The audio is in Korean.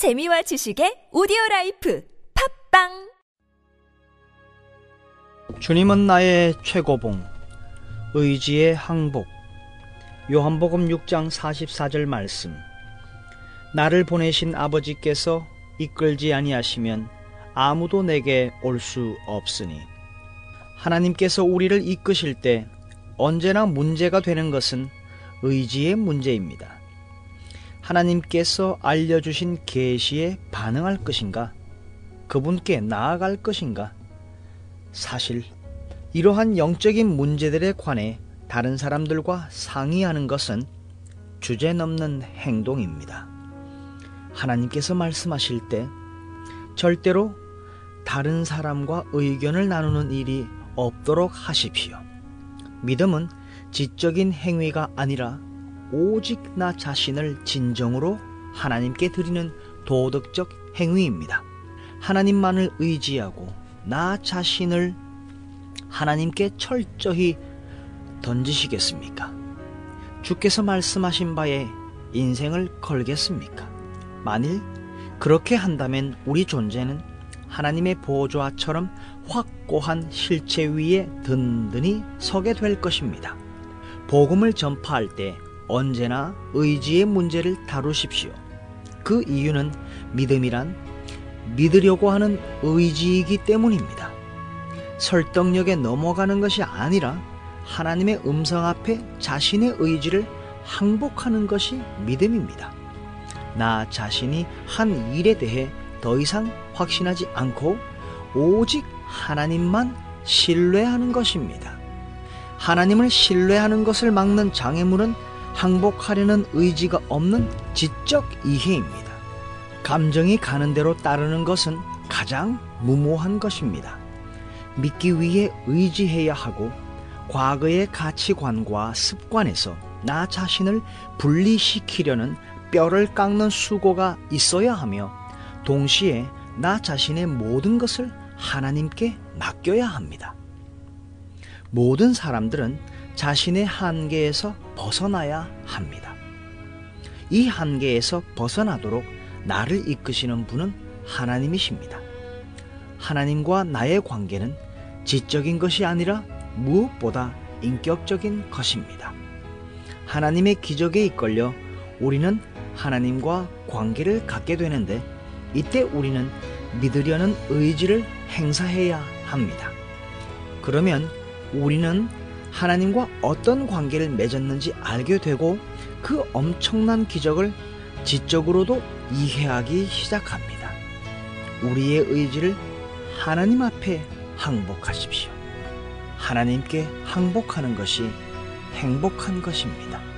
재미와 지식의 오디오 라이프 팟빵 주님은 나의 최고봉, 의지의 항복. 요한복음 6장 44절 말씀. 나를 보내신 아버지께서 이끌지 아니하시면 아무도 내게 올 수 없으니. 하나님께서 우리를 이끄실 때 언제나 문제가 되는 것은 의지의 문제입니다. 하나님께서 알려주신 계시에 반응할 것인가? 그분께 나아갈 것인가? 사실 이러한 영적인 문제들에 관해 다른 사람들과 상의하는 것은 주제 넘는 행동입니다. 하나님께서 말씀하실 때 절대로 다른 사람과 의견을 나누는 일이 없도록 하십시오. 믿음은 지적인 행위가 아니라 오직 나 자신을 진정으로 하나님께 드리는 도덕적 행위입니다. 하나님만을 의지하고 나 자신을 하나님께 철저히 던지시겠습니까? 주께서 말씀하신 바에 인생을 걸겠습니까? 만일 그렇게 한다면 우리 존재는 하나님의 보좌처럼 확고한 실체 위에 든든히 서게 될 것입니다. 복음을 전파할 때 언제나 의지의 문제를 다루십시오. 그 이유는 믿음이란 믿으려고 하는 의지이기 때문입니다. 설득력에 넘어가는 것이 아니라 하나님의 음성 앞에 자신의 의지를 항복하는 것이 믿음입니다. 나 자신이 한 일에 대해 더 이상 확신하지 않고 오직 하나님만 신뢰하는 것입니다. 하나님을 신뢰하는 것을 막는 장애물은 항복하려는 의지가 없는 지적 이해입니다. 감정이 가는 대로 따르는 것은 가장 무모한 것입니다. 믿기 위해 의지해야 하고 과거의 가치관과 습관에서 나 자신을 분리시키려는 뼈를 깎는 수고가 있어야 하며 동시에 나 자신의 모든 것을 하나님께 맡겨야 합니다. 모든 사람들은 자신의 한계에서 벗어나야 합니다. 이 한계에서 벗어나도록 나를 이끄시는 분은 하나님이십니다. 하나님과 나의 관계는 지적인 것이 아니라 무엇보다 인격적인 것입니다. 하나님의 기적에 이끌려 우리는 하나님과 관계를 갖게 되는데 이때 우리는 믿으려는 의지를 행사해야 합니다. 그러면 우리는 하나님과 어떤 관계를 맺었는지 알게 되고 그 엄청난 기적을 지적으로도 이해하기 시작합니다. 우리의 의지를 하나님 앞에 항복하십시오. 하나님께 항복하는 것이 행복한 것입니다.